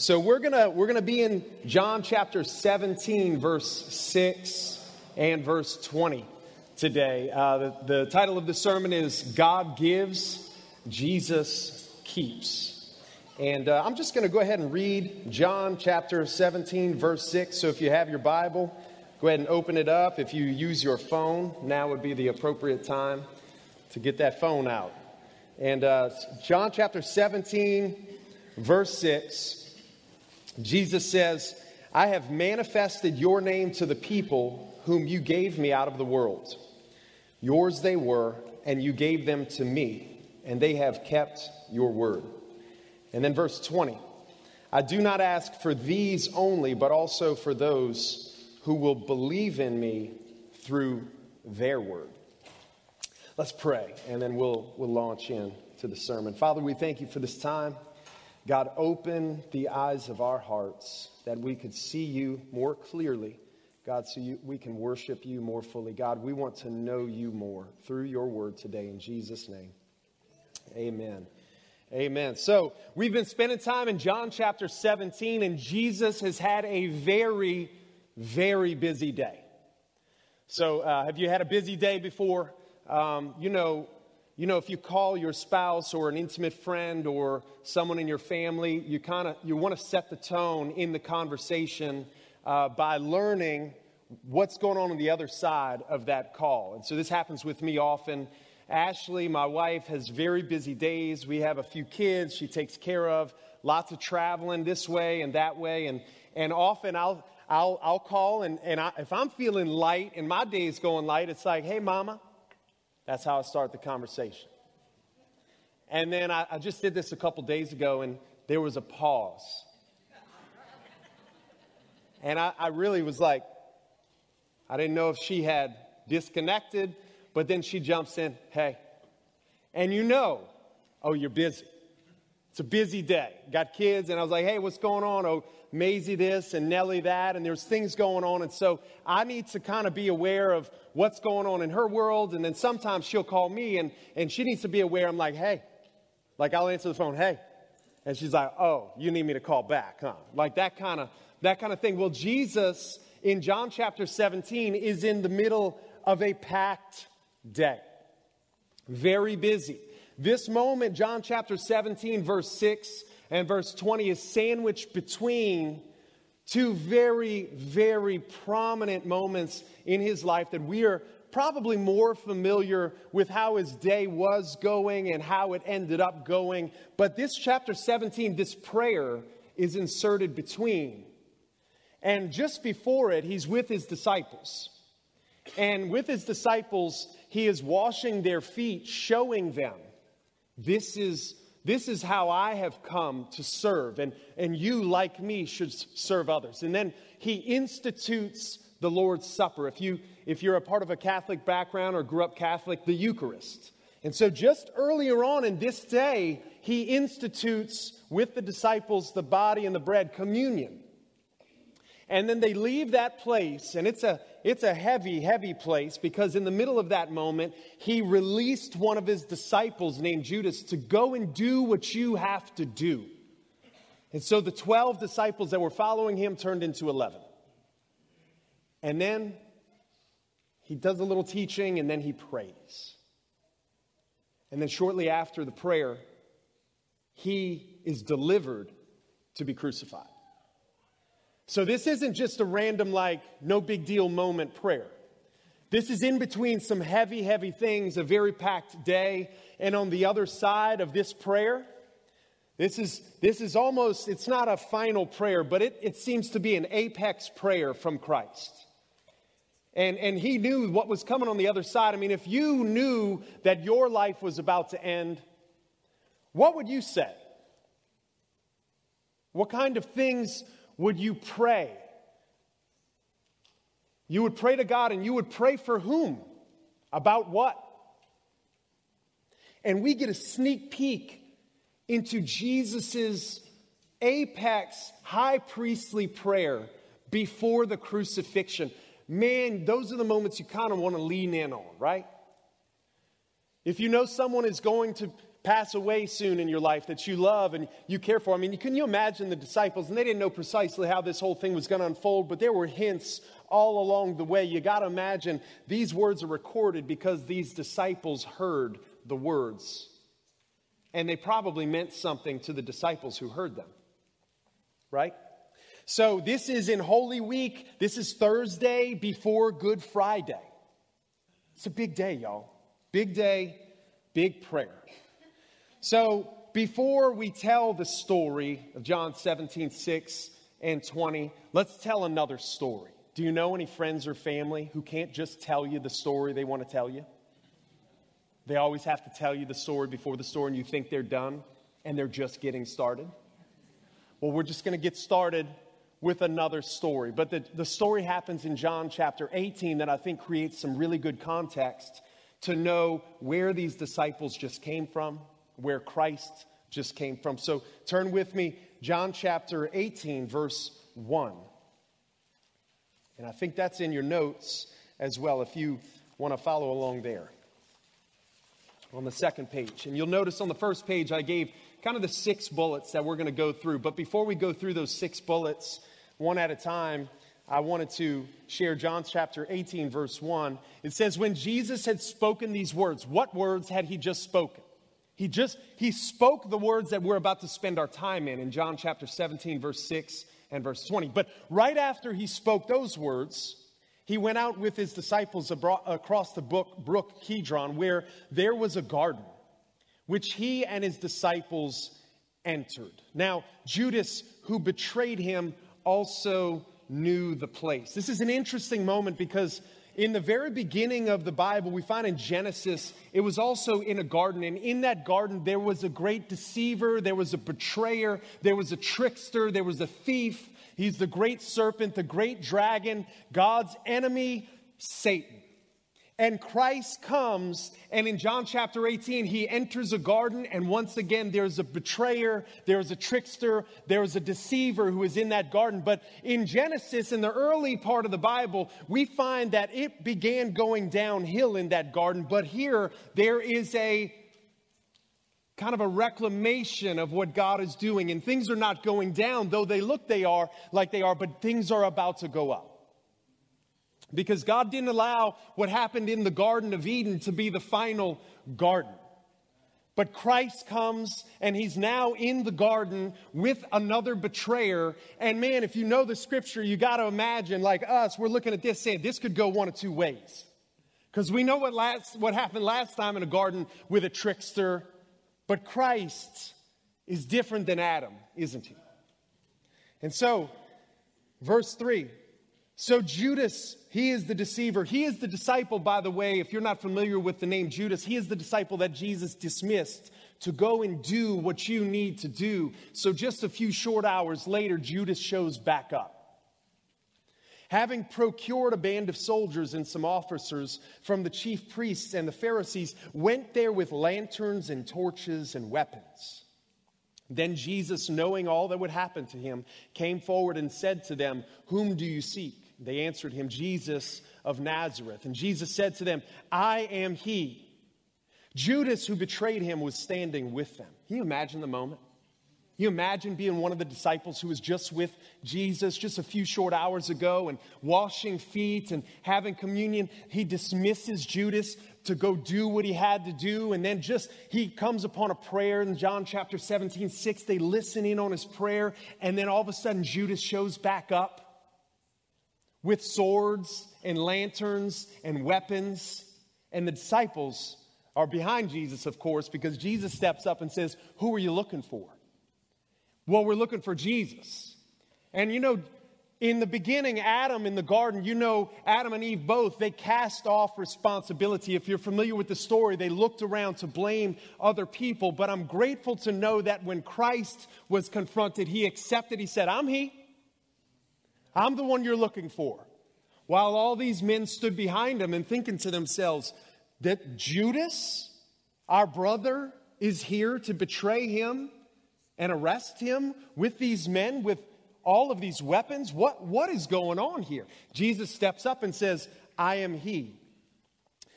So we're gonna we're gonna be in John chapter 17, verse 6 and verse 20 today. Uh, the, the title of the sermon is God Gives, Jesus Keeps. And uh, I'm just to go ahead and read John chapter 17, verse 6. So if you have your Bible, go ahead and open it up. If you use your phone, now would be the appropriate time to get that phone out. And uh, John chapter 17, verse 6. Jesus says, I have manifested your name to the people whom you gave me out of the world. Yours they were, and you gave them to me, and they have kept your word. And then verse 20 I do not ask for these only, but also for those who will believe in me through their word. Let's pray, and then we'll, we'll launch in to the sermon. Father, we thank you for this time. God, open the eyes of our hearts that we could see you more clearly. God, so you, we can worship you more fully. God, we want to know you more through your word today. In Jesus' name, amen. Amen. So we've been spending time in John chapter 17, and Jesus has had a very, very busy day. So, uh, have you had a busy day before? Um, you know, you know, if you call your spouse or an intimate friend or someone in your family, you kind of you want to set the tone in the conversation uh, by learning what's going on on the other side of that call. And so this happens with me often. Ashley, my wife, has very busy days. We have a few kids she takes care of, lots of traveling this way and that way. And, and often I'll, I'll, I'll call, and, and I, if I'm feeling light and my day is going light, it's like, hey, mama, that's how I start the conversation. And then I, I just did this a couple days ago, and there was a pause. And I, I really was like, I didn't know if she had disconnected, but then she jumps in, hey. And you know, oh, you're busy. It's a busy day. Got kids, and I was like, hey, what's going on? Oh, Maisie this and Nellie that, and there's things going on. And so I need to kind of be aware of what's going on in her world. And then sometimes she'll call me and, and she needs to be aware. I'm like, hey, like I'll answer the phone, hey. And she's like, oh, you need me to call back, huh? Like that kind of that kind of thing. Well, Jesus in John chapter 17 is in the middle of a packed day. Very busy. This moment, John chapter 17, verse 6 and verse 20 is sandwiched between two very, very prominent moments in his life that we are probably more familiar with how his day was going and how it ended up going. But this chapter 17, this prayer is inserted between. And just before it, he's with his disciples. And with his disciples, he is washing their feet, showing them this is this is how I have come to serve, and, and you, like me, should serve others. And then he institutes the Lord's Supper. If, you, if you're a part of a Catholic background or grew up Catholic, the Eucharist. And so, just earlier on in this day, he institutes with the disciples the body and the bread, communion. And then they leave that place, and it's a, it's a heavy, heavy place because in the middle of that moment, he released one of his disciples named Judas to go and do what you have to do. And so the 12 disciples that were following him turned into 11. And then he does a little teaching and then he prays. And then shortly after the prayer, he is delivered to be crucified. So this isn't just a random, like, no big deal moment prayer. This is in between some heavy, heavy things, a very packed day. And on the other side of this prayer, this is, this is almost, it's not a final prayer, but it, it seems to be an apex prayer from Christ. And, and he knew what was coming on the other side. I mean, if you knew that your life was about to end, what would you say? What kind of things would you pray? You would pray to God and you would pray for whom? About what? And we get a sneak peek into Jesus' apex high priestly prayer before the crucifixion. Man, those are the moments you kind of want to lean in on, right? If you know someone is going to pass away soon in your life that you love and you care for. I mean, can you imagine the disciples? And they didn't know precisely how this whole thing was going to unfold, but there were hints all along the way. You got to imagine these words are recorded because these disciples heard the words. And they probably meant something to the disciples who heard them. Right? So this is in Holy Week. This is Thursday before Good Friday. It's a big day, y'all. Big day, big prayer. So before we tell the story of John 17, 6 and 20, let's tell another story. Do you know any friends or family who can't just tell you the story they want to tell you? They always have to tell you the story before the story, and you think they're done, and they're just getting started. Well, we're just going to get started with another story. But the, the story happens in John chapter 18 that I think creates some really good context to know where these disciples just came from, where Christ just came from. So turn with me, John chapter 18, verse 1. And I think that's in your notes as well if you want to follow along there on the second page. And you'll notice on the first page, I gave kind of the six bullets that we're going to go through. But before we go through those six bullets, one at a time, I wanted to share John chapter 18, verse 1. It says, When Jesus had spoken these words, what words had he just spoken? He just, he spoke the words that we're about to spend our time in, in John chapter 17, verse 6 and verse 20. But right after he spoke those words, he went out with his disciples across the brook Kidron, where there was a garden, which he and his disciples entered. Now, Judas, who betrayed him, also knew the place. This is an interesting moment because in the very beginning of the Bible, we find in Genesis, it was also in a garden. And in that garden, there was a great deceiver, there was a betrayer, there was a trickster, there was a thief. He's the great serpent, the great dragon, God's enemy, Satan. And Christ comes, and in John chapter 18, he enters a garden, and once again, there's a betrayer, there's a trickster, there's a deceiver who is in that garden. But in Genesis, in the early part of the Bible, we find that it began going downhill in that garden. But here, there is a kind of a reclamation of what God is doing, and things are not going down, though they look they are like they are, but things are about to go up. Because God didn't allow what happened in the Garden of Eden to be the final garden. But Christ comes and he's now in the garden with another betrayer. And man, if you know the scripture, you got to imagine, like us, we're looking at this saying this could go one of two ways. Because we know what, last, what happened last time in a garden with a trickster, but Christ is different than Adam, isn't he? And so, verse 3 so Judas, he is the deceiver. He is the disciple, by the way, if you're not familiar with the name Judas, he is the disciple that Jesus dismissed to go and do what you need to do. So just a few short hours later, Judas shows back up. Having procured a band of soldiers and some officers from the chief priests and the Pharisees, went there with lanterns and torches and weapons. Then Jesus, knowing all that would happen to him, came forward and said to them, Whom do you seek? They answered him, Jesus of Nazareth. And Jesus said to them, I am he. Judas, who betrayed him, was standing with them. Can you imagine the moment? Can you imagine being one of the disciples who was just with Jesus just a few short hours ago and washing feet and having communion? He dismisses Judas to go do what he had to do. And then just he comes upon a prayer in John chapter 17, 6. They listen in on his prayer. And then all of a sudden, Judas shows back up with swords and lanterns and weapons. And the disciples are behind Jesus, of course, because Jesus steps up and says, Who are you looking for? Well, we're looking for Jesus. And you know, in the beginning, Adam in the garden, you know, Adam and Eve both, they cast off responsibility. If you're familiar with the story, they looked around to blame other people. But I'm grateful to know that when Christ was confronted, he accepted, he said, I'm he. I'm the one you're looking for. While all these men stood behind him and thinking to themselves that Judas, our brother, is here to betray him and arrest him with these men, with all of these weapons. What, what is going on here? Jesus steps up and says, I am he.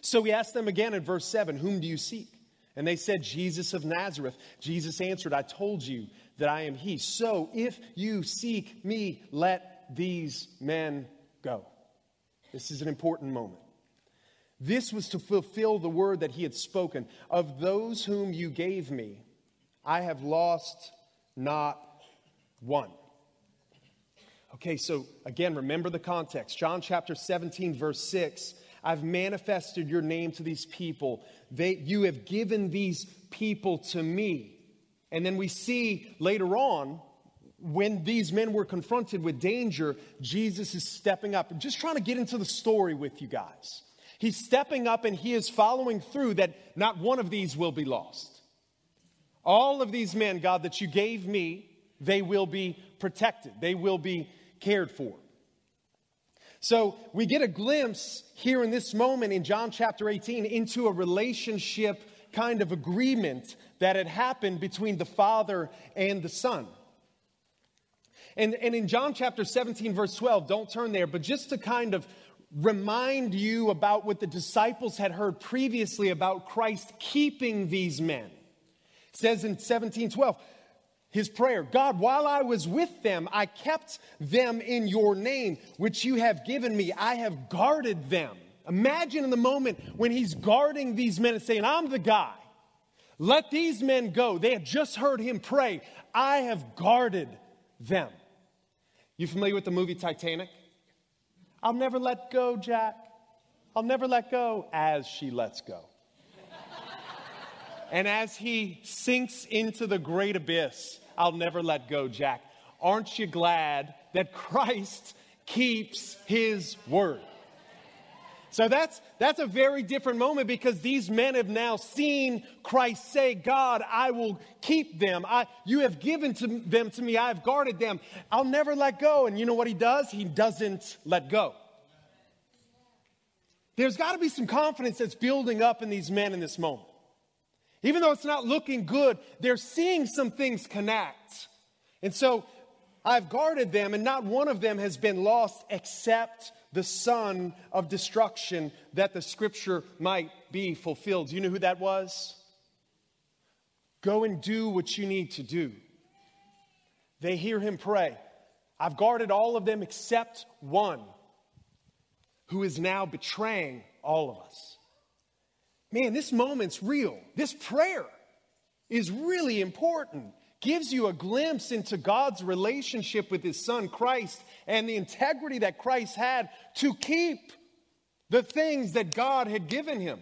So he asked them again in verse 7 Whom do you seek? And they said, Jesus of Nazareth. Jesus answered, I told you that I am he. So if you seek me, let these men go. This is an important moment. This was to fulfill the word that he had spoken Of those whom you gave me, I have lost not one. Okay, so again, remember the context. John chapter 17, verse 6. I've manifested your name to these people. They, you have given these people to me. And then we see later on, when these men were confronted with danger, Jesus is stepping up. I'm just trying to get into the story with you guys. He's stepping up and he is following through that not one of these will be lost. All of these men, God, that you gave me, they will be protected, they will be cared for. So we get a glimpse here in this moment in John chapter 18 into a relationship kind of agreement that had happened between the Father and the Son. And, and in John chapter 17, verse 12, don't turn there, but just to kind of remind you about what the disciples had heard previously about Christ keeping these men. It says in 1712, his prayer God, while I was with them, I kept them in your name, which you have given me. I have guarded them. Imagine in the moment when he's guarding these men and saying, I'm the guy. Let these men go. They had just heard him pray. I have guarded them. You familiar with the movie Titanic? I'll never let go, Jack. I'll never let go as she lets go. and as he sinks into the great abyss, I'll never let go, Jack. Aren't you glad that Christ keeps his word? So that's, that's a very different moment because these men have now seen Christ say, God, I will keep them. I, you have given to them to me. I have guarded them. I'll never let go. And you know what he does? He doesn't let go. There's got to be some confidence that's building up in these men in this moment. Even though it's not looking good, they're seeing some things connect. And so I've guarded them, and not one of them has been lost except the son of destruction, that the scripture might be fulfilled. Do you know who that was? Go and do what you need to do. They hear him pray. I've guarded all of them except one who is now betraying all of us. Man, this moment's real. This prayer is really important gives you a glimpse into God's relationship with his son Christ and the integrity that Christ had to keep the things that God had given him.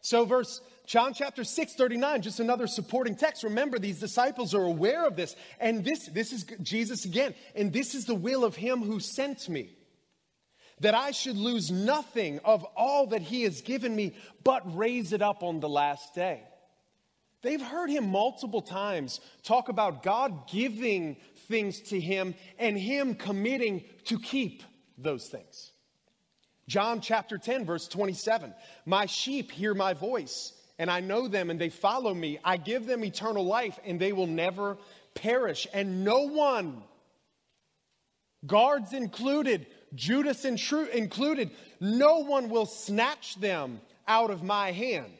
So, verse John chapter 6, 39, just another supporting text. Remember, these disciples are aware of this. And this, this is Jesus again. And this is the will of him who sent me, that I should lose nothing of all that he has given me, but raise it up on the last day. They've heard him multiple times talk about God giving things to him and him committing to keep those things. John chapter 10, verse 27 My sheep hear my voice, and I know them, and they follow me. I give them eternal life, and they will never perish. And no one, guards included, Judas included, no one will snatch them out of my hand.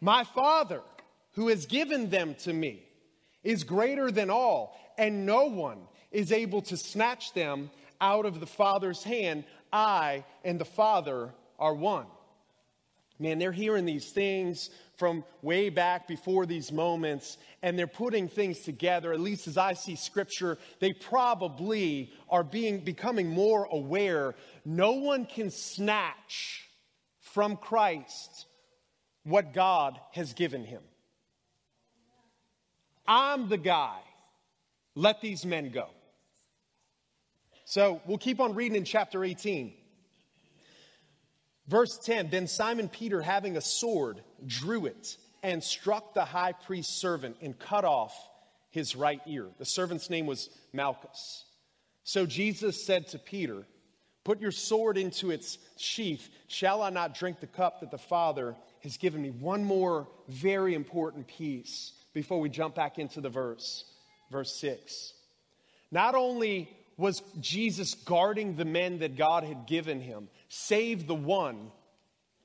My Father, who has given them to me, is greater than all, and no one is able to snatch them out of the Father's hand. I and the Father are one. Man, they're hearing these things from way back before these moments, and they're putting things together. At least as I see Scripture, they probably are being becoming more aware. No one can snatch from Christ what God has given him. I'm the guy. Let these men go. So we'll keep on reading in chapter 18. Verse 10 Then Simon Peter, having a sword, drew it and struck the high priest's servant and cut off his right ear. The servant's name was Malchus. So Jesus said to Peter, Put your sword into its sheath. Shall I not drink the cup that the Father has given me? One more very important piece before we jump back into the verse, verse 6. Not only was Jesus guarding the men that God had given him, save the one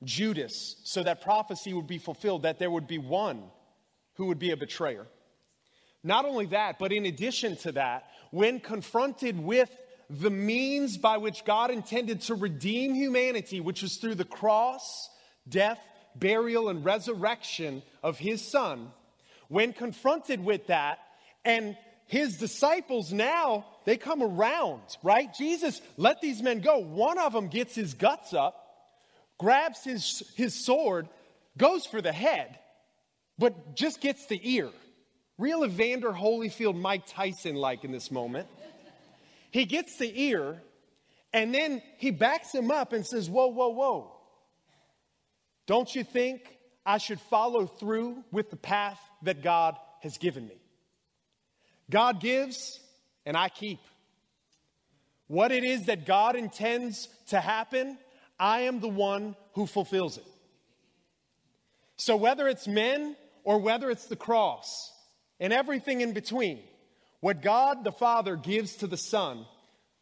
Judas so that prophecy would be fulfilled, that there would be one who would be a betrayer. Not only that, but in addition to that, when confronted with the means by which God intended to redeem humanity, which was through the cross, death, burial, and resurrection of his son, when confronted with that, and his disciples now, they come around, right? Jesus, let these men go. One of them gets his guts up, grabs his, his sword, goes for the head, but just gets the ear. Real Evander Holyfield, Mike Tyson like in this moment. He gets the ear, and then he backs him up and says, Whoa, whoa, whoa. Don't you think I should follow through with the path that God has given me? God gives, and I keep. What it is that God intends to happen, I am the one who fulfills it. So whether it's men or whether it's the cross and everything in between, what God the Father gives to the Son,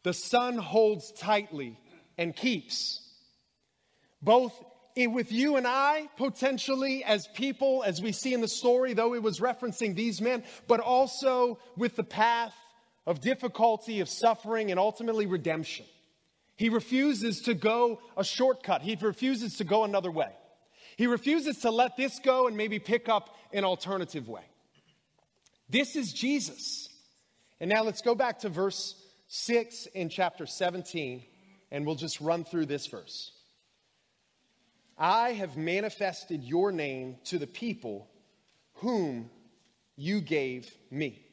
the Son holds tightly and keeps. Both with you and I, potentially as people, as we see in the story, though it was referencing these men, but also with the path of difficulty, of suffering, and ultimately redemption. He refuses to go a shortcut, he refuses to go another way. He refuses to let this go and maybe pick up an alternative way. This is Jesus. And now let's go back to verse 6 in chapter 17, and we'll just run through this verse. I have manifested your name to the people whom you gave me.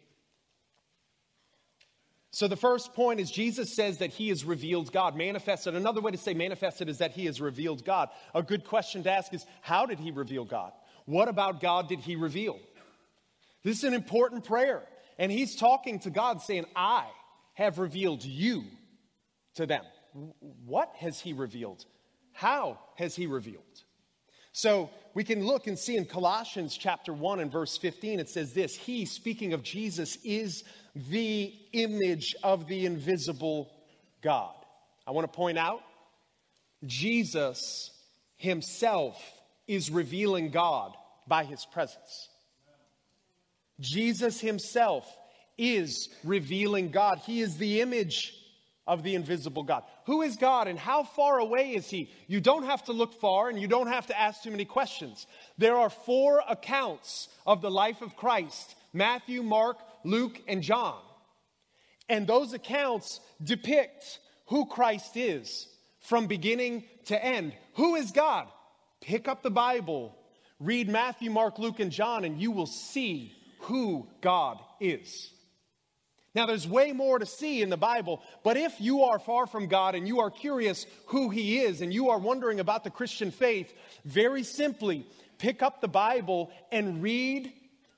So the first point is Jesus says that he has revealed God. Manifested. Another way to say manifested is that he has revealed God. A good question to ask is how did he reveal God? What about God did he reveal? This is an important prayer. And he's talking to God saying, I have revealed you to them. What has he revealed? How has he revealed? So we can look and see in Colossians chapter 1 and verse 15, it says this He, speaking of Jesus, is the image of the invisible God. I want to point out Jesus himself is revealing God by his presence. Jesus himself is revealing God. He is the image of the invisible God. Who is God and how far away is He? You don't have to look far and you don't have to ask too many questions. There are four accounts of the life of Christ Matthew, Mark, Luke, and John. And those accounts depict who Christ is from beginning to end. Who is God? Pick up the Bible, read Matthew, Mark, Luke, and John, and you will see who God is. Now, there's way more to see in the Bible, but if you are far from God and you are curious who He is and you are wondering about the Christian faith, very simply pick up the Bible and read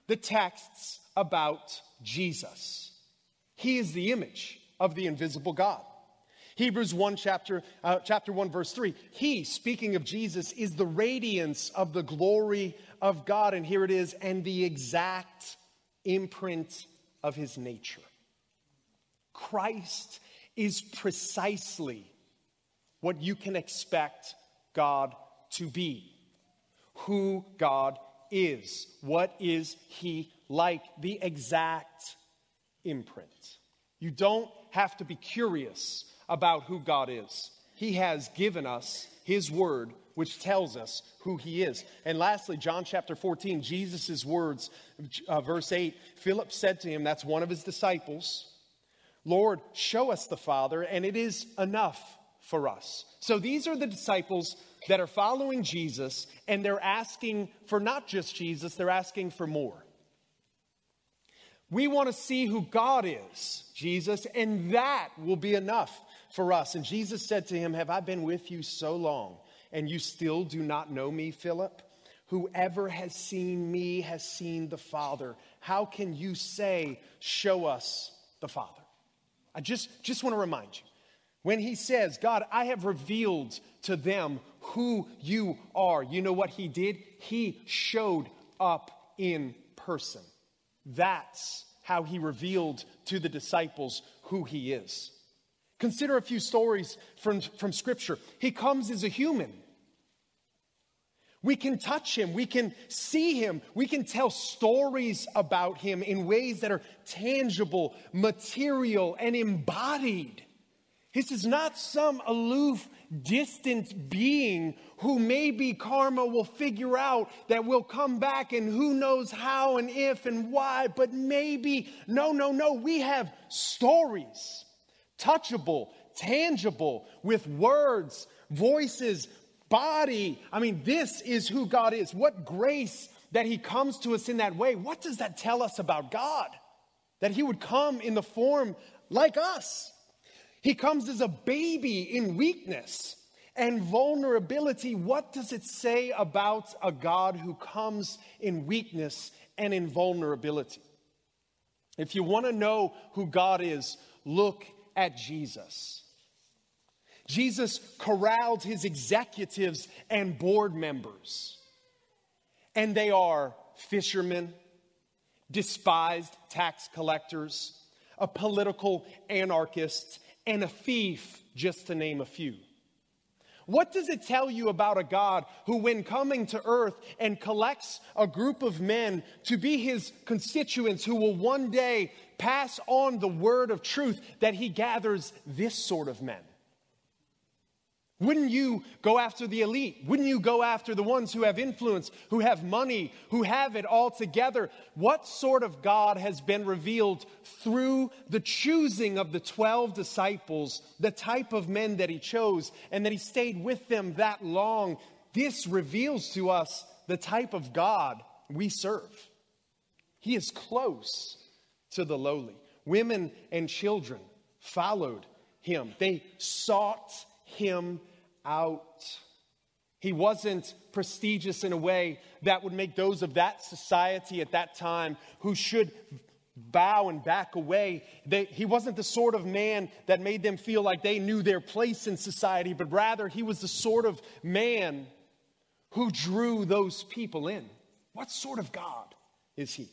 the texts about Jesus. He is the image of the invisible God. Hebrews 1 chapter uh, chapter 1 verse 3 he speaking of Jesus is the radiance of the glory of God and here it is and the exact imprint of his nature Christ is precisely what you can expect God to be, who God is. What is He like? The exact imprint. You don't have to be curious about who God is. He has given us His word, which tells us who He is. And lastly, John chapter 14, Jesus' words, uh, verse 8 Philip said to him, that's one of his disciples, Lord, show us the Father, and it is enough for us. So these are the disciples that are following Jesus, and they're asking for not just Jesus, they're asking for more. We want to see who God is, Jesus, and that will be enough for us. And Jesus said to him, Have I been with you so long, and you still do not know me, Philip? Whoever has seen me has seen the Father. How can you say, Show us the Father? I just, just want to remind you when he says, God, I have revealed to them who you are, you know what he did? He showed up in person. That's how he revealed to the disciples who he is. Consider a few stories from, from Scripture. He comes as a human. We can touch him. We can see him. We can tell stories about him in ways that are tangible, material, and embodied. This is not some aloof, distant being who maybe karma will figure out that will come back and who knows how and if and why, but maybe. No, no, no. We have stories, touchable, tangible, with words, voices, body. I mean, this is who God is. What grace that He comes to us in that way. What does that tell us about God? That He would come in the form like us. He comes as a baby in weakness and vulnerability. What does it say about a God who comes in weakness and in vulnerability? If you want to know who God is, look at Jesus. Jesus corralled his executives and board members, and they are fishermen, despised tax collectors, a political anarchist, and a thief, just to name a few. What does it tell you about a God who, when coming to earth and collects a group of men to be his constituents who will one day pass on the word of truth, that he gathers this sort of men? Wouldn't you go after the elite? Wouldn't you go after the ones who have influence, who have money, who have it all together? What sort of God has been revealed through the choosing of the 12 disciples, the type of men that he chose, and that he stayed with them that long? This reveals to us the type of God we serve. He is close to the lowly. Women and children followed him, they sought him out. He wasn't prestigious in a way that would make those of that society at that time who should bow and back away. They, he wasn't the sort of man that made them feel like they knew their place in society, but rather he was the sort of man who drew those people in. What sort of God is he?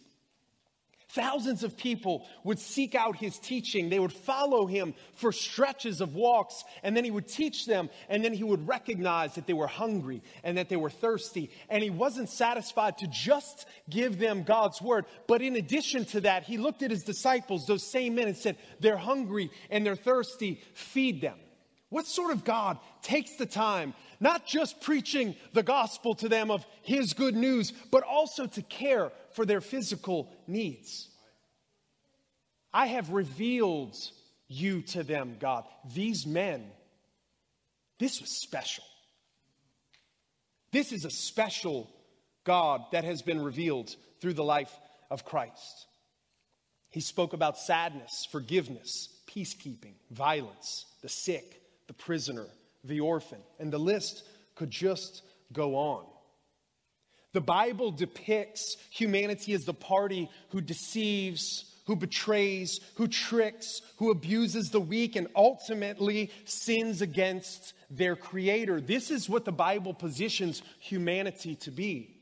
Thousands of people would seek out his teaching. They would follow him for stretches of walks, and then he would teach them, and then he would recognize that they were hungry and that they were thirsty. And he wasn't satisfied to just give them God's word, but in addition to that, he looked at his disciples, those same men, and said, They're hungry and they're thirsty, feed them. What sort of God takes the time, not just preaching the gospel to them of his good news, but also to care for their physical needs. I have revealed you to them, God. These men, this was special. This is a special God that has been revealed through the life of Christ. He spoke about sadness, forgiveness, peacekeeping, violence, the sick, the prisoner, the orphan, and the list could just go on. The Bible depicts humanity as the party who deceives, who betrays, who tricks, who abuses the weak, and ultimately sins against their Creator. This is what the Bible positions humanity to be.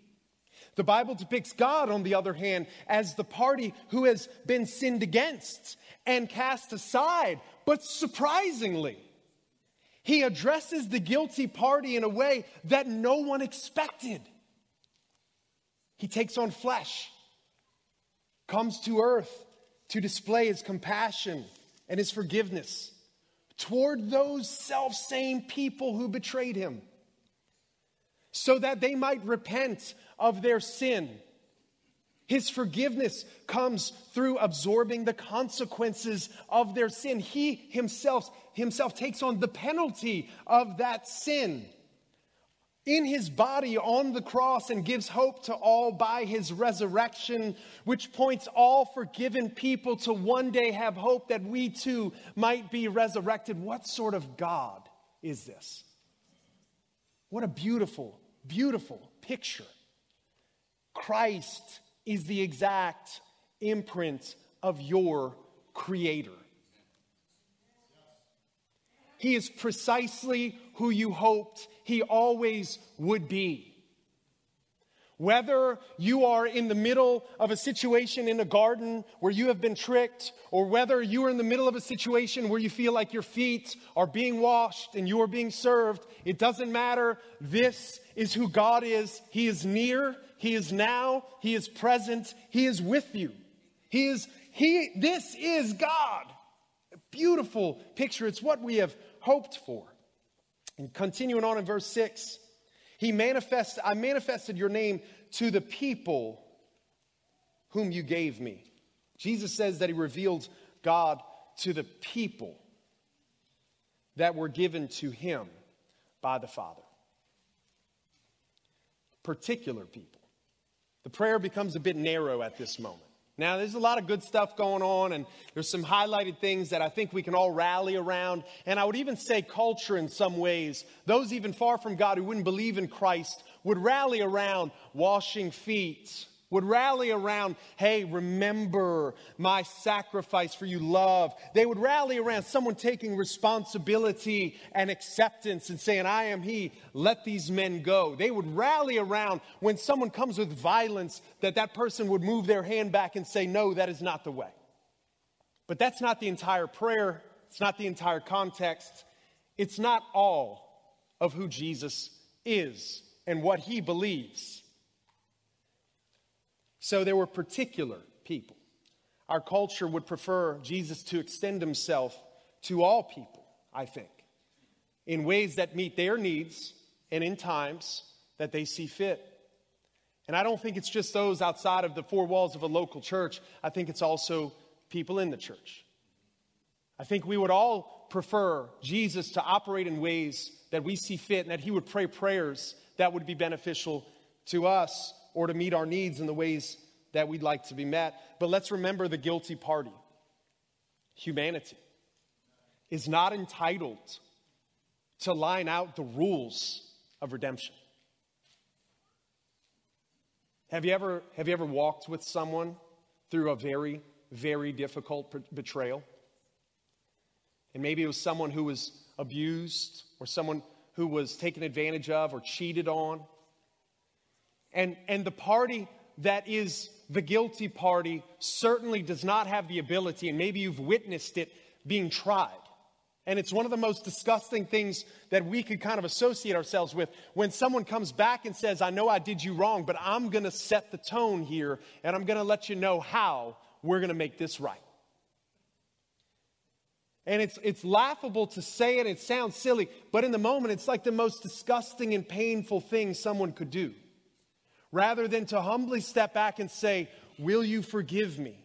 The Bible depicts God, on the other hand, as the party who has been sinned against and cast aside. But surprisingly, he addresses the guilty party in a way that no one expected. He takes on flesh, comes to earth to display his compassion and his forgiveness toward those self same people who betrayed him, so that they might repent of their sin. His forgiveness comes through absorbing the consequences of their sin. He himself, himself takes on the penalty of that sin in his body on the cross and gives hope to all by his resurrection, which points all forgiven people to one day have hope that we too might be resurrected. What sort of God is this? What a beautiful, beautiful picture. Christ is the exact imprint of your Creator. He is precisely who you hoped he always would be. Whether you are in the middle of a situation in a garden where you have been tricked, or whether you are in the middle of a situation where you feel like your feet are being washed and you are being served, it doesn't matter. This is who God is. He is near, He is now, He is present, He is with you. He is, He, this is God. A beautiful picture. It's what we have hoped for. And continuing on in verse 6. He manifest, I manifested your name to the people whom you gave me. Jesus says that he revealed God to the people that were given to him by the Father. Particular people. The prayer becomes a bit narrow at this moment. Now, there's a lot of good stuff going on, and there's some highlighted things that I think we can all rally around. And I would even say culture in some ways. Those even far from God who wouldn't believe in Christ would rally around washing feet, would rally around, hey, remember my sacrifice for you, love. They would rally around someone taking responsibility and acceptance and saying, I am he, let these men go. They would rally around when someone comes with violence, that that person would move their hand back and say, no, that is not the way. But that's not the entire prayer, it's not the entire context, it's not all of who Jesus is and what he believes. So there were particular people. Our culture would prefer Jesus to extend himself to all people, I think, in ways that meet their needs and in times that they see fit. And I don't think it's just those outside of the four walls of a local church, I think it's also people in the church. I think we would all prefer Jesus to operate in ways that we see fit and that he would pray prayers that would be beneficial to us or to meet our needs in the ways that we'd like to be met. But let's remember the guilty party. Humanity is not entitled to line out the rules of redemption. Have you ever, have you ever walked with someone through a very, very difficult betrayal? And maybe it was someone who was abused or someone who was taken advantage of or cheated on. And, and the party that is the guilty party certainly does not have the ability, and maybe you've witnessed it being tried. And it's one of the most disgusting things that we could kind of associate ourselves with when someone comes back and says, I know I did you wrong, but I'm going to set the tone here and I'm going to let you know how we're going to make this right. And it's, it's laughable to say it, it sounds silly, but in the moment, it's like the most disgusting and painful thing someone could do. Rather than to humbly step back and say, Will you forgive me?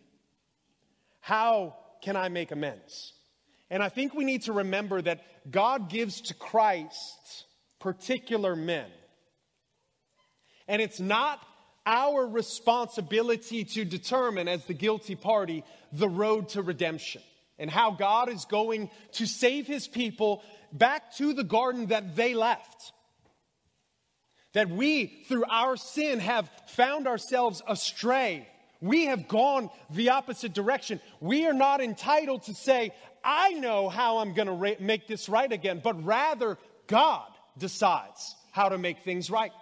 How can I make amends? And I think we need to remember that God gives to Christ particular men. And it's not our responsibility to determine, as the guilty party, the road to redemption and how God is going to save his people back to the garden that they left. That we, through our sin, have found ourselves astray. We have gone the opposite direction. We are not entitled to say, I know how I'm going to ra- make this right again, but rather God decides how to make things right.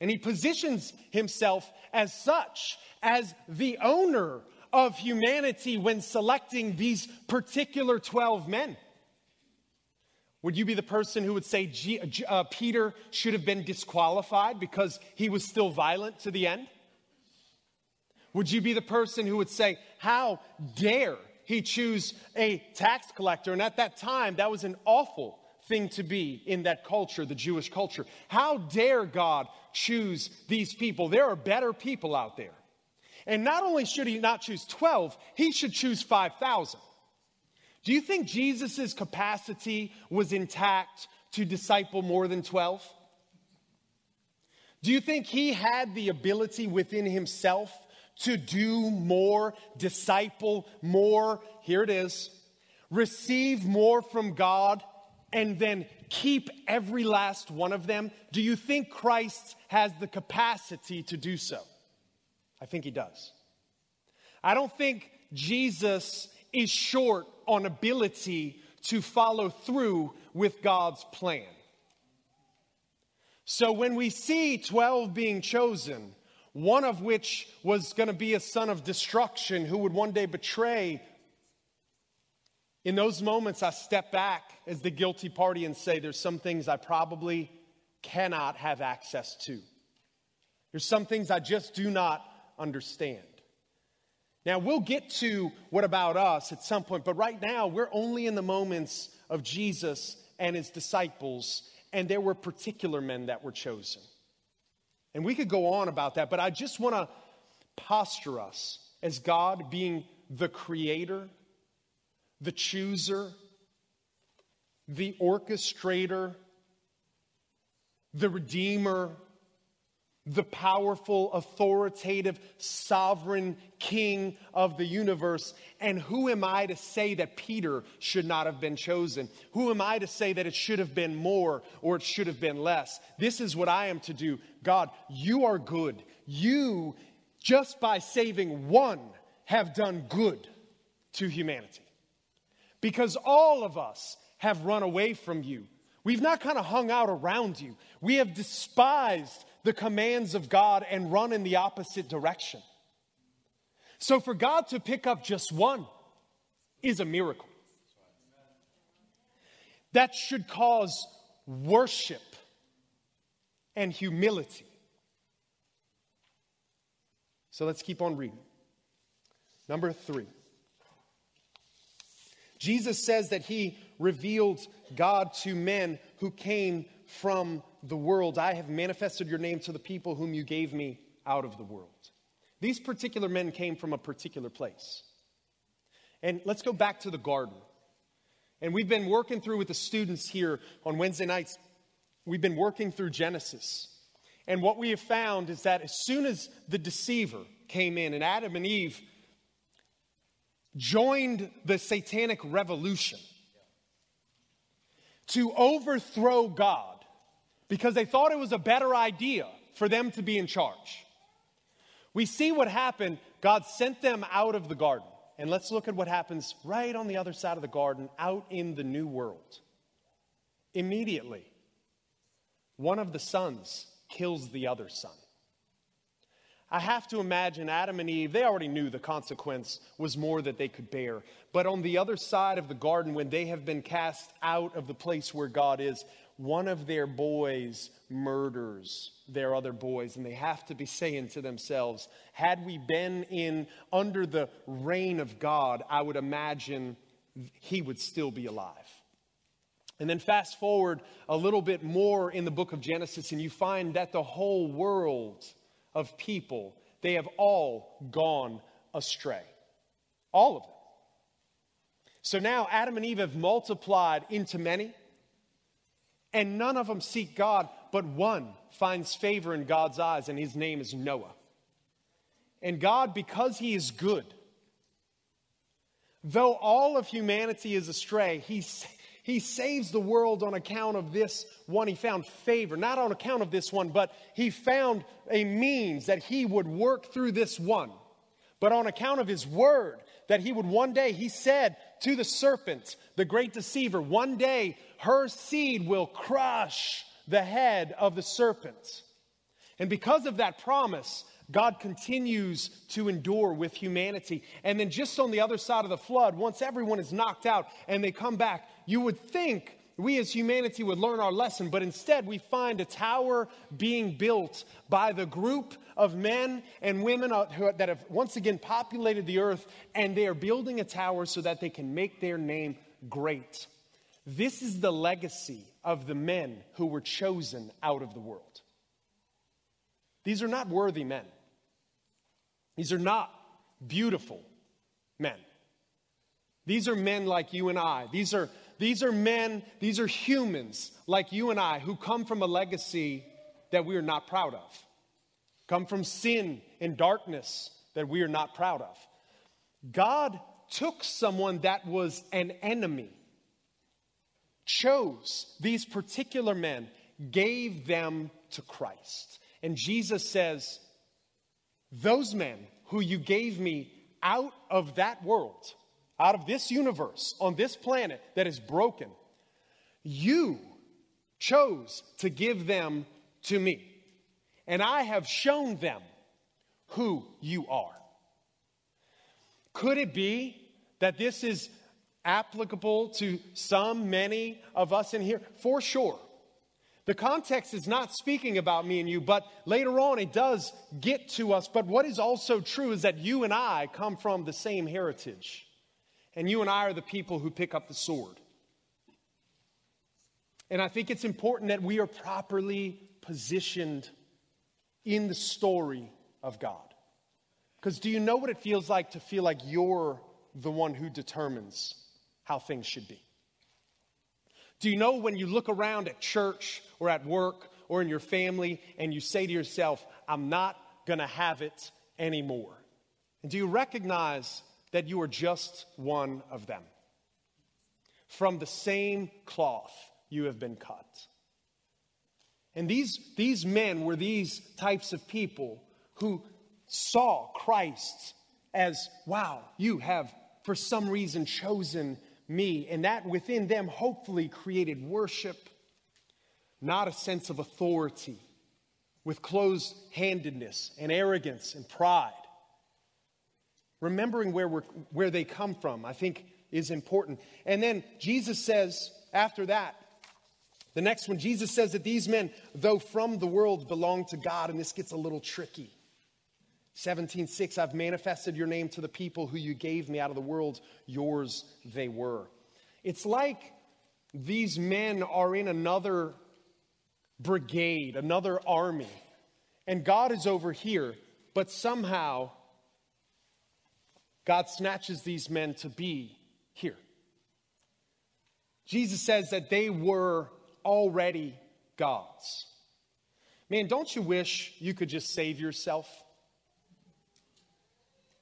And he positions himself as such, as the owner of humanity when selecting these particular 12 men? Would you be the person who would say uh, Peter should have been disqualified because he was still violent to the end? Would you be the person who would say, How dare he choose a tax collector? And at that time, that was an awful thing to be in that culture, the Jewish culture. How dare God choose these people? There are better people out there. And not only should he not choose 12, he should choose 5,000. Do you think Jesus' capacity was intact to disciple more than 12? Do you think he had the ability within himself to do more, disciple more? Here it is receive more from God and then keep every last one of them? Do you think Christ has the capacity to do so? I think he does. I don't think Jesus is short on ability to follow through with God's plan. So when we see 12 being chosen, one of which was going to be a son of destruction who would one day betray, in those moments I step back as the guilty party and say, There's some things I probably cannot have access to. There's some things I just do not understand. Now, we'll get to what about us at some point, but right now we're only in the moments of Jesus and his disciples, and there were particular men that were chosen. And we could go on about that, but I just want to posture us as God being the creator, the chooser, the orchestrator, the redeemer, the powerful, authoritative, sovereign king of the universe. And who am I to say that Peter should not have been chosen? Who am I to say that it should have been more or it should have been less? This is what I am to do. God, you are good. You, just by saving one, have done good to humanity. Because all of us have run away from you. We've not kind of hung out around you. We have despised the commands of God and run in the opposite direction. So for God to pick up just one is a miracle. That should cause worship and humility. So let's keep on reading. Number three. Jesus says that he revealed God to men who came from the world. I have manifested your name to the people whom you gave me out of the world. These particular men came from a particular place. And let's go back to the garden. And we've been working through with the students here on Wednesday nights, we've been working through Genesis. And what we have found is that as soon as the deceiver came in and Adam and Eve joined the satanic revolution to overthrow God, because they thought it was a better idea for them to be in charge. We see what happened. God sent them out of the garden. And let's look at what happens right on the other side of the garden, out in the new world. Immediately, one of the sons kills the other son. I have to imagine Adam and Eve, they already knew the consequence was more that they could bear. But on the other side of the garden, when they have been cast out of the place where God is, one of their boys murders their other boys and they have to be saying to themselves had we been in under the reign of god i would imagine he would still be alive. And then fast forward a little bit more in the book of genesis and you find that the whole world of people they have all gone astray. All of them. So now adam and eve have multiplied into many and none of them seek God, but one finds favor in God's eyes, and his name is Noah. And God, because he is good, though all of humanity is astray, he, he saves the world on account of this one. He found favor, not on account of this one, but he found a means that he would work through this one. But on account of his word, that he would one day, he said to the serpent, the great deceiver, one day her seed will crush the head of the serpent. And because of that promise, God continues to endure with humanity. And then, just on the other side of the flood, once everyone is knocked out and they come back, you would think we as humanity would learn our lesson, but instead we find a tower being built by the group of men and women uh, that have once again populated the earth, and they are building a tower so that they can make their name great. This is the legacy of the men who were chosen out of the world. These are not worthy men. These are not beautiful men. These are men like you and I. These are, these are men, these are humans like you and I who come from a legacy that we are not proud of, come from sin and darkness that we are not proud of. God took someone that was an enemy chose these particular men, gave them to Christ. And Jesus says, Those men who you gave me out of that world, out of this universe, on this planet that is broken, you chose to give them to me, and I have shown them who you are. Could it be that this is applicable to some, many of us in here? For sure. The context is not speaking about me and you, but later on it does get to us. But what is also true is that you and I come from the same heritage. And you and I are the people who pick up the sword. And I think it's important that we are properly positioned in the story of God. Because do you know what it feels like to feel like you're the one who determines how things should be? Do you know when you look around at church or at work or in your family and you say to yourself, I'm not going to have it anymore? And do you recognize that you are just one of them? From the same cloth you have been cut. And these, these men were these types of people who saw Christ as, wow, you have for some reason chosen me. And that within them hopefully created worship, not a sense of authority with closed handedness and arrogance and pride. Remembering where, we're, where they come from, I think, is important. And then Jesus says, after that, the next one, Jesus says that these men, though from the world, belong to God, and this gets a little tricky. 17:6 I've manifested your name to the people who you gave me out of the world yours they were. It's like these men are in another brigade, another army. And God is over here, but somehow God snatches these men to be here. Jesus says that they were already God's. Man, don't you wish you could just save yourself?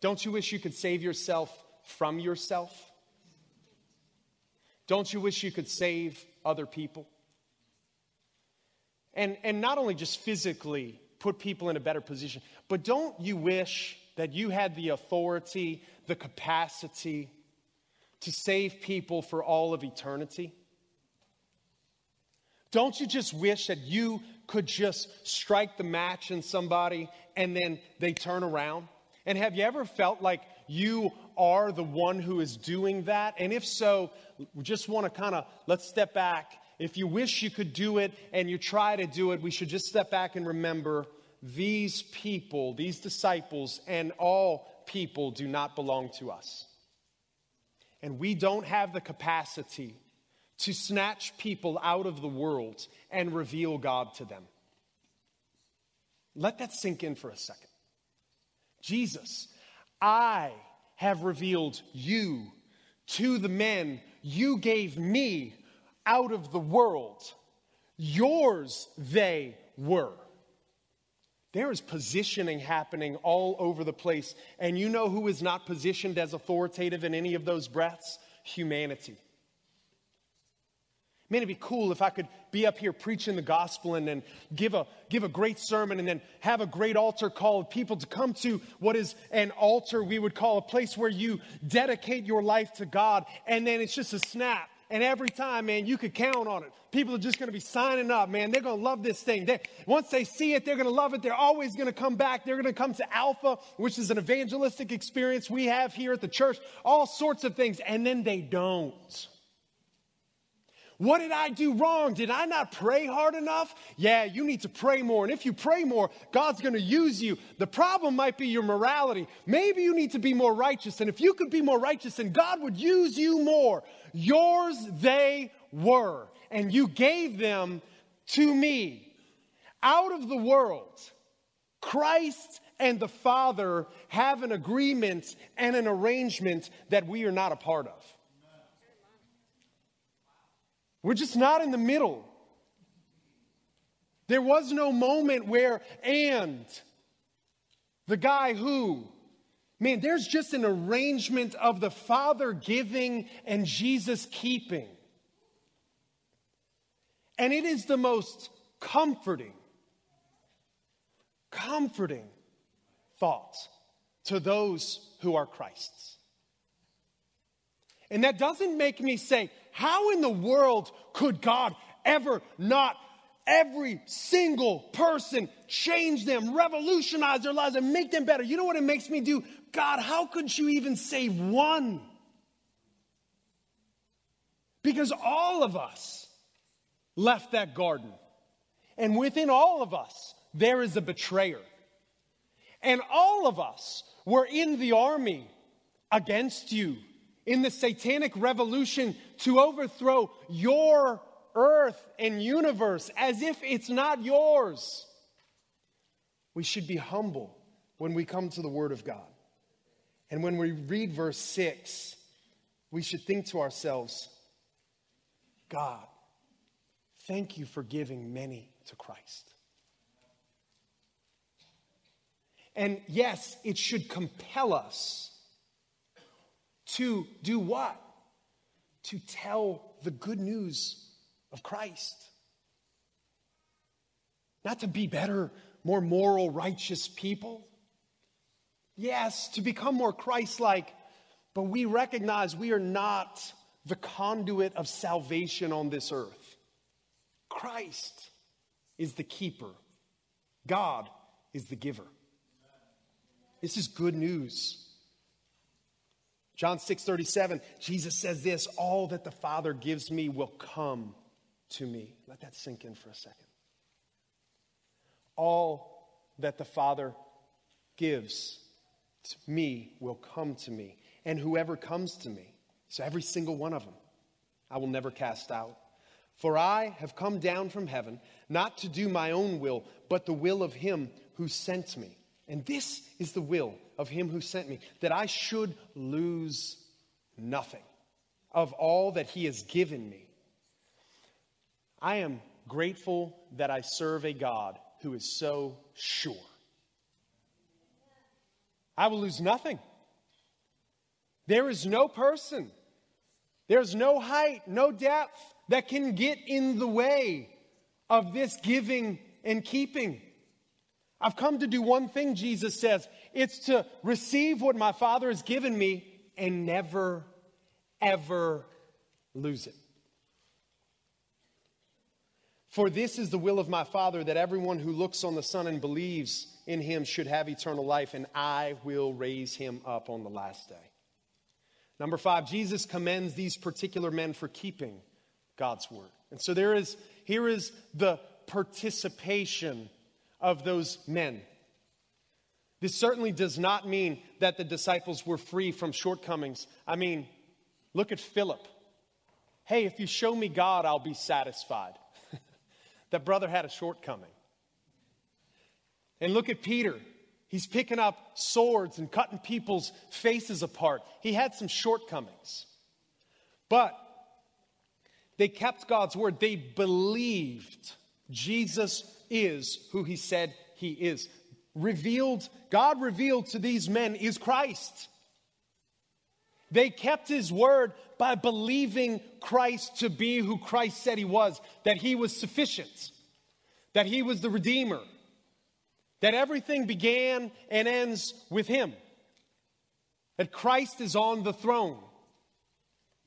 Don't you wish you could save yourself from yourself? Don't you wish you could save other people? And, and not only just physically put people in a better position, but don't you wish that you had the authority, the capacity to save people for all of eternity? Don't you just wish that you could just strike the match in somebody and then they turn around? And have you ever felt like you are the one who is doing that? And if so, we just want to kind of let's step back. If you wish you could do it and you try to do it, we should just step back and remember these people, these disciples, and all people do not belong to us. And we don't have the capacity to snatch people out of the world and reveal God to them. Let that sink in for a second. Jesus, I have revealed you to the men you gave me out of the world. Yours they were. There is positioning happening all over the place. And you know who is not positioned as authoritative in any of those breaths? Humanity. Man, it'd be cool if I could be up here preaching the gospel and then give a, give a great sermon and then have a great altar call of people to come to what is an altar we would call a place where you dedicate your life to God. And then it's just a snap. And every time, man, you could count on it. People are just going to be signing up, man. They're going to love this thing. They, once they see it, they're going to love it. They're always going to come back. They're going to come to Alpha, which is an evangelistic experience we have here at the church, all sorts of things. And then they don't. What did I do wrong? Did I not pray hard enough? Yeah, you need to pray more. And if you pray more, God's going to use you. The problem might be your morality. Maybe you need to be more righteous. And if you could be more righteous, then God would use you more. Yours they were, and you gave them to me. Out of the world, Christ and the Father have an agreement and an arrangement that we are not a part of. We're just not in the middle. There was no moment where, and the guy who, man, there's just an arrangement of the Father giving and Jesus keeping. And it is the most comforting, comforting thought to those who are Christ's. And that doesn't make me say, how in the world could God ever not every single person, change them, revolutionize their lives, and make them better. You know what it makes me do? God, how could you even save one? Because all of us left that garden. And within all of us, there is a betrayer. And all of us were in the army against you, in the satanic revolution to overthrow your earth and universe as if it's not yours. We should be humble when we come to the Word of God. And when we read verse 6, we should think to ourselves, God, thank you for giving many to Christ. And yes, it should compel us to do what? To tell the good news of Christ. Not to be better, more moral, righteous people. Yes, to become more Christ like, but we recognize we are not the conduit of salvation on this earth. Christ is the keeper, God is the giver. This is good news. John 6 37, Jesus says this All that the Father gives me will come to me. Let that sink in for a second. All that the Father gives to me will come to me. And whoever comes to me, so every single one of them, I will never cast out. For I have come down from heaven, not to do my own will, but the will of him who sent me. And this is the will of him who sent me, that I should lose nothing of all that he has given me. I am grateful that I serve a God who is so sure. I will lose nothing. There is no person, there's no height, no depth that can get in the way of this giving and keeping. I've come to do one thing, Jesus says it's to receive what my Father has given me and never, ever lose it. For this is the will of my Father, that everyone who looks on the Son and believes in him should have eternal life, and I will raise him up on the last day. Number five, Jesus commends these particular men for keeping God's word. And so there is, here is the participation of those men. This certainly does not mean that the disciples were free from shortcomings. I mean, look at Philip. Hey, if you show me God, I'll be satisfied. that brother had a shortcoming. And look at Peter. He's picking up swords and cutting people's faces apart. He had some shortcomings. But they kept God's word. They believed Jesus is who he said he is. Revealed, God revealed to these men is Christ. They kept his word by believing Christ to be who Christ said he was, that he was sufficient, that he was the Redeemer, that everything began and ends with him, that Christ is on the throne.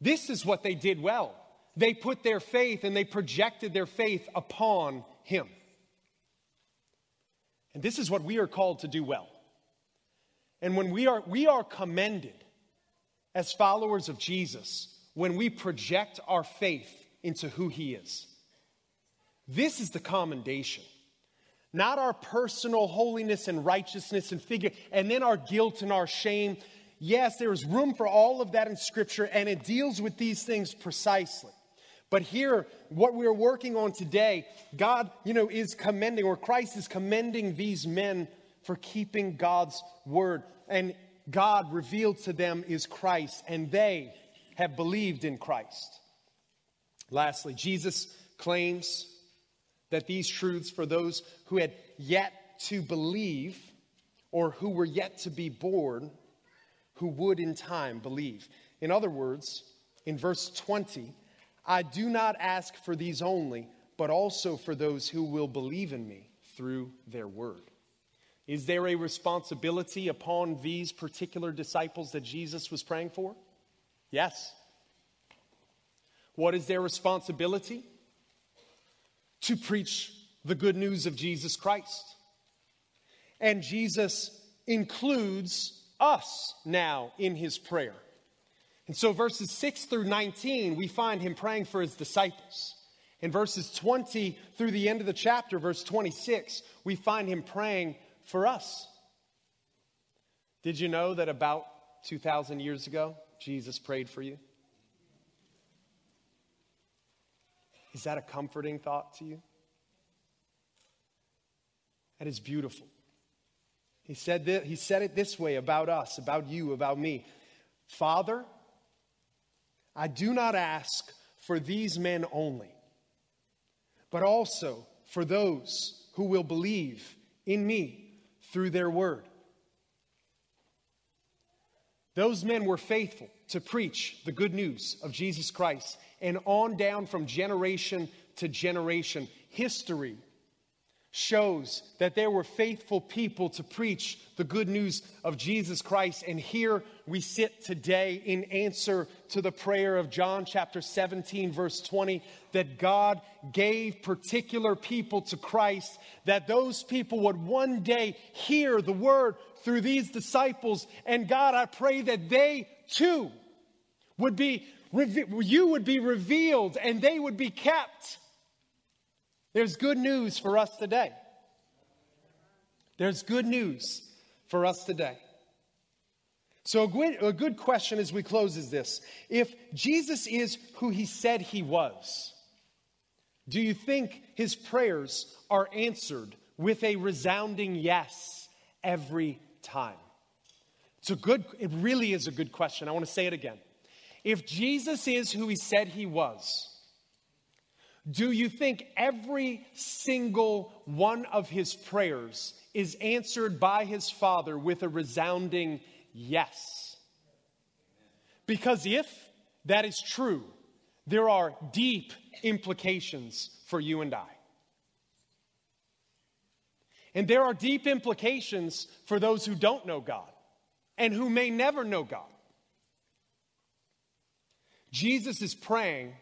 This is what they did well. They put their faith and they projected their faith upon him. And this is what we are called to do well. And when we are, we are commended as followers of Jesus when we project our faith into who he is. This is the commendation. Not our personal holiness and righteousness and figure, and then our guilt and our shame. Yes, there is room for all of that in Scripture, and it deals with these things precisely. But here, what we're working on today, God, you know, is commending, or Christ is commending these men for keeping God's word. And God revealed to them is Christ, and they have believed in Christ. Lastly, Jesus claims that these truths for those who had yet to believe or who were yet to be born, who would in time believe. In other words, in verse 20, I do not ask for these only, but also for those who will believe in me through their word. Is there a responsibility upon these particular disciples that Jesus was praying for? Yes. What is their responsibility? to preach the good news of Jesus Christ. And Jesus includes us now in his prayer. And so, verses 6 through 19, we find him praying for his disciples. In verses 20 through the end of the chapter, verse 26, we find him praying for us. Did you know that about 2,000 years ago, Jesus prayed for you? Is that a comforting thought to you? That is beautiful. He said, he said it this way about us, about you, about me Father, I do not ask for these men only, but also for those who will believe in me through their word. Those men were faithful to preach the good news of Jesus Christ, and on down from generation to generation, history shows that there were faithful people to preach the good news of Jesus Christ. And here we sit today in answer to the prayer of John chapter 17, verse 20, that God gave particular people to Christ, that those people would one day hear the word through these disciples. And God, I pray that they too would be, you would be revealed and they would be kept there's good news for us today. There's good news for us today. So, a good, a good question as we close is this If Jesus is who he said he was, do you think his prayers are answered with a resounding yes every time? It's a good, it really is a good question. I want to say it again. If Jesus is who he said he was, do you think every single one of his prayers is answered by his Father with a resounding yes? Because if that is true, there are deep implications for you and I. And there are deep implications for those who don't know God and who may never know God. Jesus is praying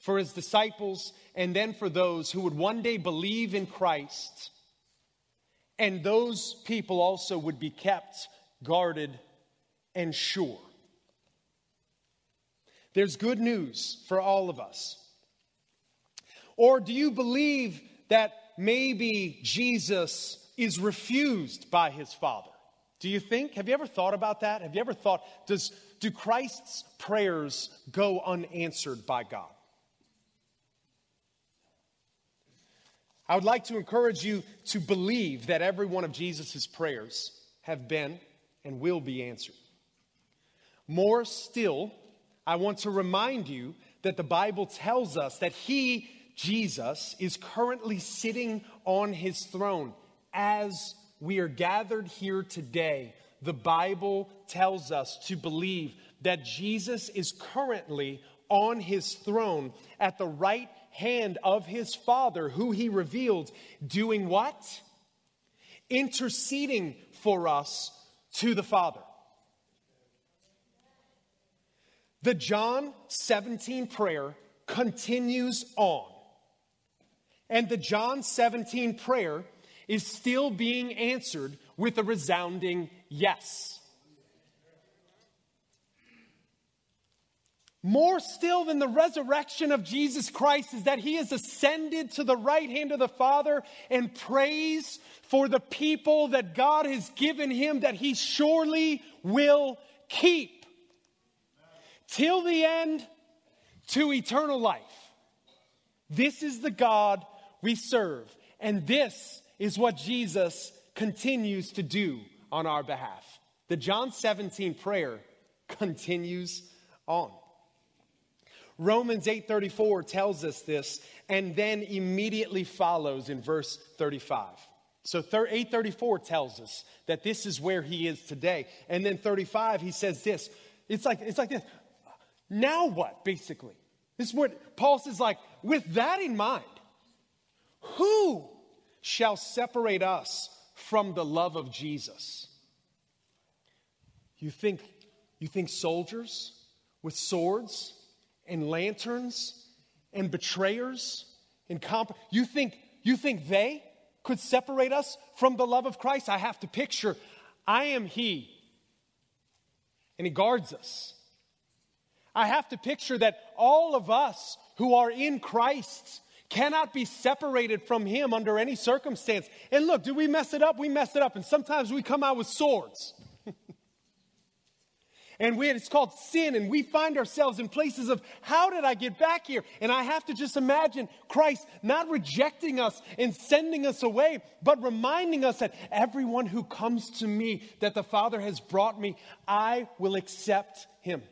for his disciples, and then for those who would one day believe in Christ. And those people also would be kept guarded and sure. There's good news for all of us. Or do you believe that maybe Jesus is refused by his Father? Do you think? Have you ever thought about that? Have you ever thought, does, do Christ's prayers go unanswered by God? I would like to encourage you to believe that every one of Jesus' prayers have been and will be answered. More still, I want to remind you that the Bible tells us that He, Jesus, is currently sitting on His throne as we are gathered here today. The Bible tells us to believe that Jesus is currently on His throne at the right hand of his Father, who he revealed, doing what? Interceding for us to the Father. The John 17 prayer continues on. And the John 17 prayer is still being answered with a resounding yes. More still than the resurrection of Jesus Christ is that he has ascended to the right hand of the Father and prays for the people that God has given him that he surely will keep till the end to eternal life. This is the God we serve, and this is what Jesus continues to do on our behalf. The John 17 prayer continues on. Romans 8:34 tells us this and then immediately follows in verse 35. So 834 tells us that this is where he is today. And then 35 he says this. It's like it's like this. Now what basically? This is what Paul says like with that in mind, who shall separate us from the love of Jesus? You think you think soldiers with swords and lanterns and betrayers and comp- you think you think they could separate us from the love of Christ? I have to picture I am he and he guards us. I have to picture that all of us who are in Christ cannot be separated from him under any circumstance. And look, do we mess it up? We mess it up. And sometimes we come out with swords. And we, it's called sin, and we find ourselves in places of, how did I get back here? And I have to just imagine Christ not rejecting us and sending us away, but reminding us that everyone who comes to me, that the Father has brought me, I will accept him.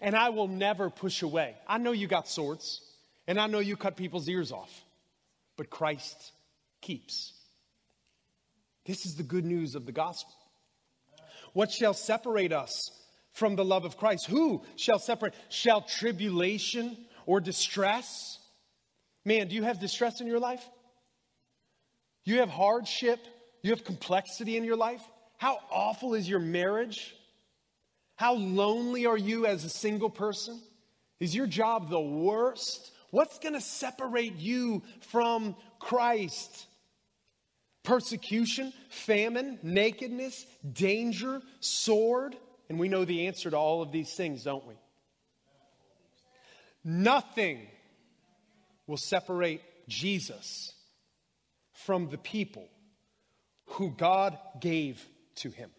And I will never push away. I know you got swords, and I know you cut people's ears off, but Christ keeps. This is the good news of the gospel. What shall separate us from the love of Christ? Who shall separate? Shall tribulation or distress? Man, do you have distress in your life? You have hardship? You have complexity in your life? How awful is your marriage? How lonely are you as a single person? Is your job the worst? What's going to separate you from Christ? Persecution, famine, nakedness, danger, sword. And we know the answer to all of these things, don't we? Nothing will separate Jesus from the people who God gave to him.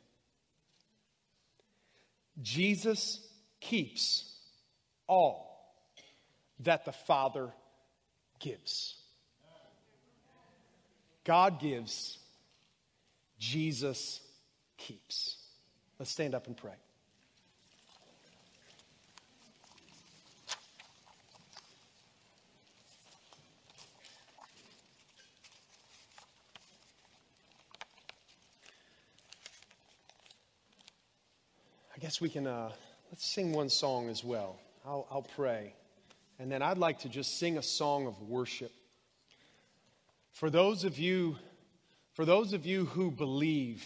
Jesus keeps all that the Father gives. God gives, Jesus keeps. Let's stand up and pray. I guess we can, uh, let's sing one song as well. I'll, I'll pray. And then I'd like to just sing a song of worship. For those of you, for those of you who believe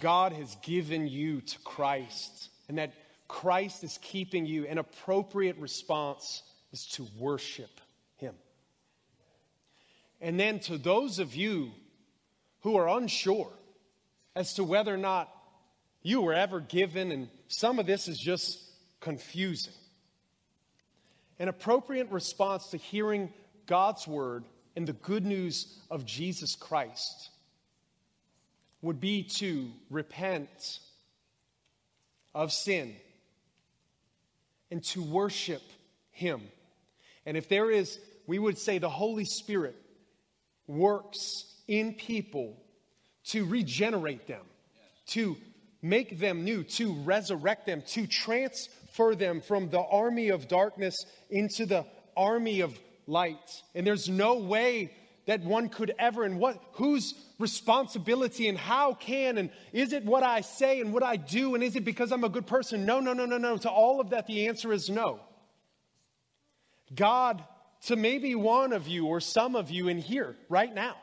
God has given you to Christ and that Christ is keeping you, an appropriate response is to worship Him. And then to those of you who are unsure as to whether or not you were ever given, and some of this is just confusing. An appropriate response to hearing God's word and the good news of Jesus Christ would be to repent of sin and to worship Him. And if there is, we would say the Holy Spirit works in people to regenerate them, to make them new, to resurrect them, to transfer them from the army of darkness into the army of light. And there's no way that one could ever and what whose responsibility and how can and is it what I say and what I do and is it because I'm a good person? No, no, no, no, no. To all of that the answer is no. God to maybe one of you or some of you in here right now.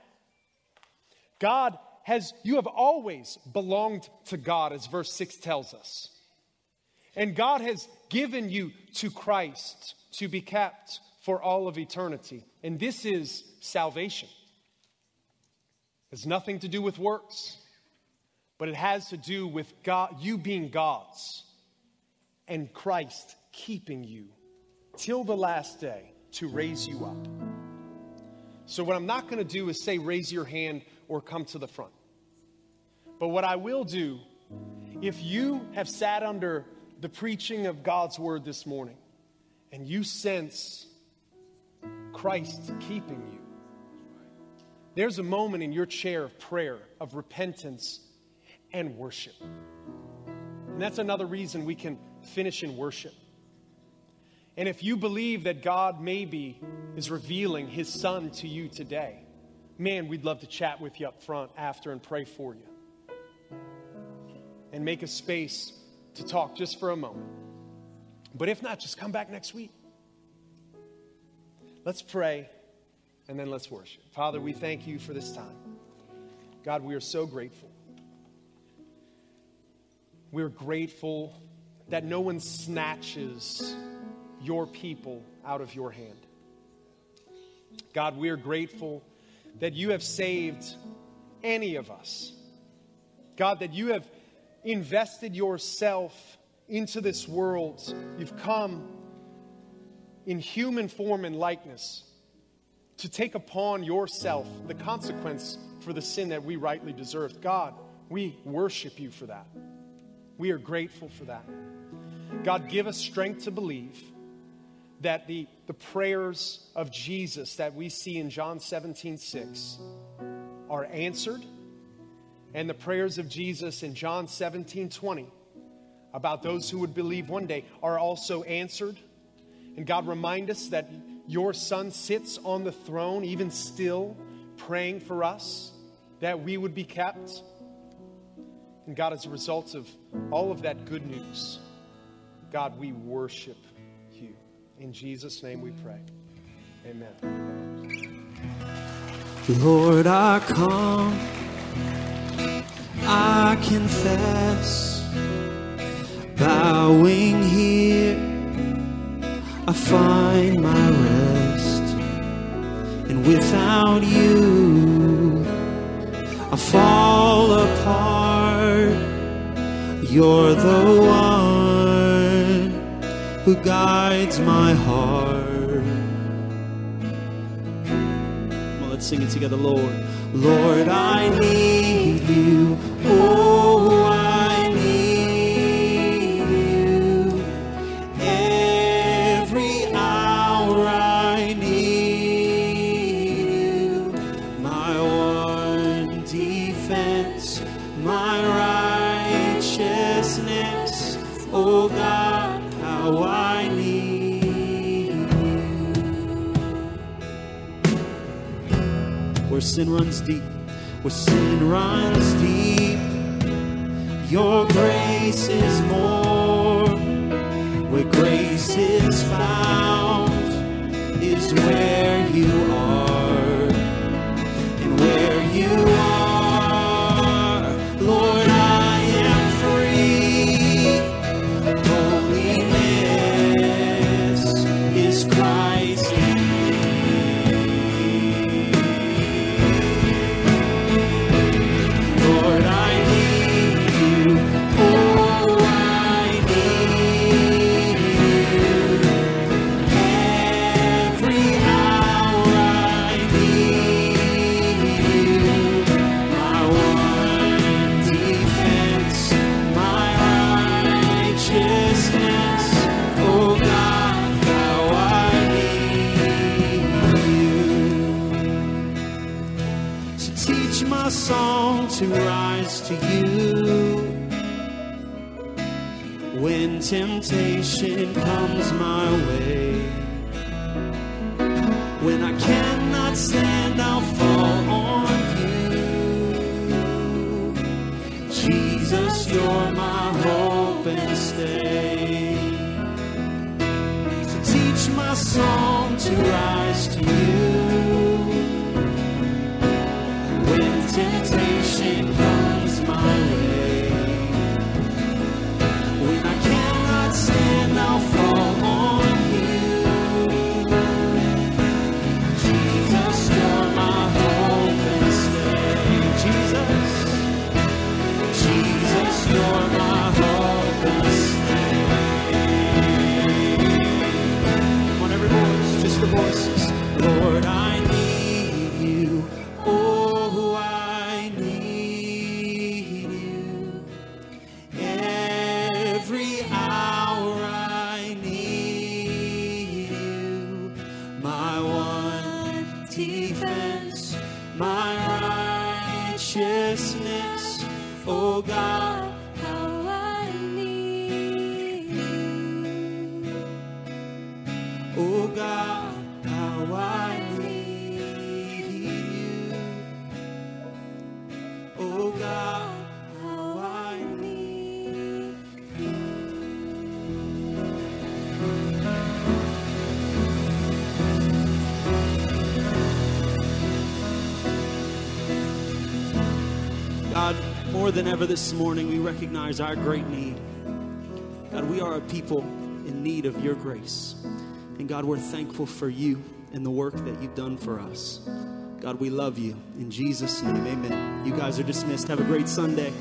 God has you have always belonged to God as verse 6 tells us. And God has given you to Christ to be kept for all of eternity. And this is salvation. It has nothing to do with works, but it has to do with God, you being God's and Christ keeping you till the last day to raise you up. So, what I'm not going to do is say, raise your hand or come to the front. But what I will do, if you have sat under the preaching of God's word this morning and you sense Christ keeping you. There's a moment in your chair of prayer, of repentance, and worship. And that's another reason we can finish in worship. And if you believe that God maybe is revealing His Son to you today, man, we'd love to chat with you up front after and pray for you. And make a space to talk just for a moment. But if not, just come back next week. Let's pray and then let's worship. Father, we thank you for this time. God, we are so grateful. We're grateful that no one snatches your people out of your hand. God, we are grateful that you have saved any of us. God, that you have invested yourself into this world. You've come in human form and likeness to take upon yourself the consequence for the sin that we rightly deserved. God, we worship you for that. We are grateful for that. God, give us strength to believe that the, the prayers of Jesus that we see in John 17 6 are answered, and the prayers of Jesus in John 17 20 about those who would believe one day are also answered. And God, remind us that your Son sits on the throne, even still, praying for us, that we would be kept. And God, as a result of all of that good news, God, we worship you. In Jesus' name we pray. Amen. Lord, I come, I confess, bowing here, I find my rest, and without you, I fall apart. You're the one who guides my heart. On, let's sing it together, Lord. Lord, I need you. Oh, sin runs deep, where sin runs deep, your grace is more. Where grace is found is where you are. Temptation comes my way. When I cannot stand, I'll fall on you. Jesus, you're my hope and stay. So teach my song to rise ever this morning, we recognize our great need. God, we are a people in need of your grace. And God, we're thankful for you and the work that you've done for us. God, we love you. In Jesus' name, amen. You guys are dismissed. Have a great Sunday.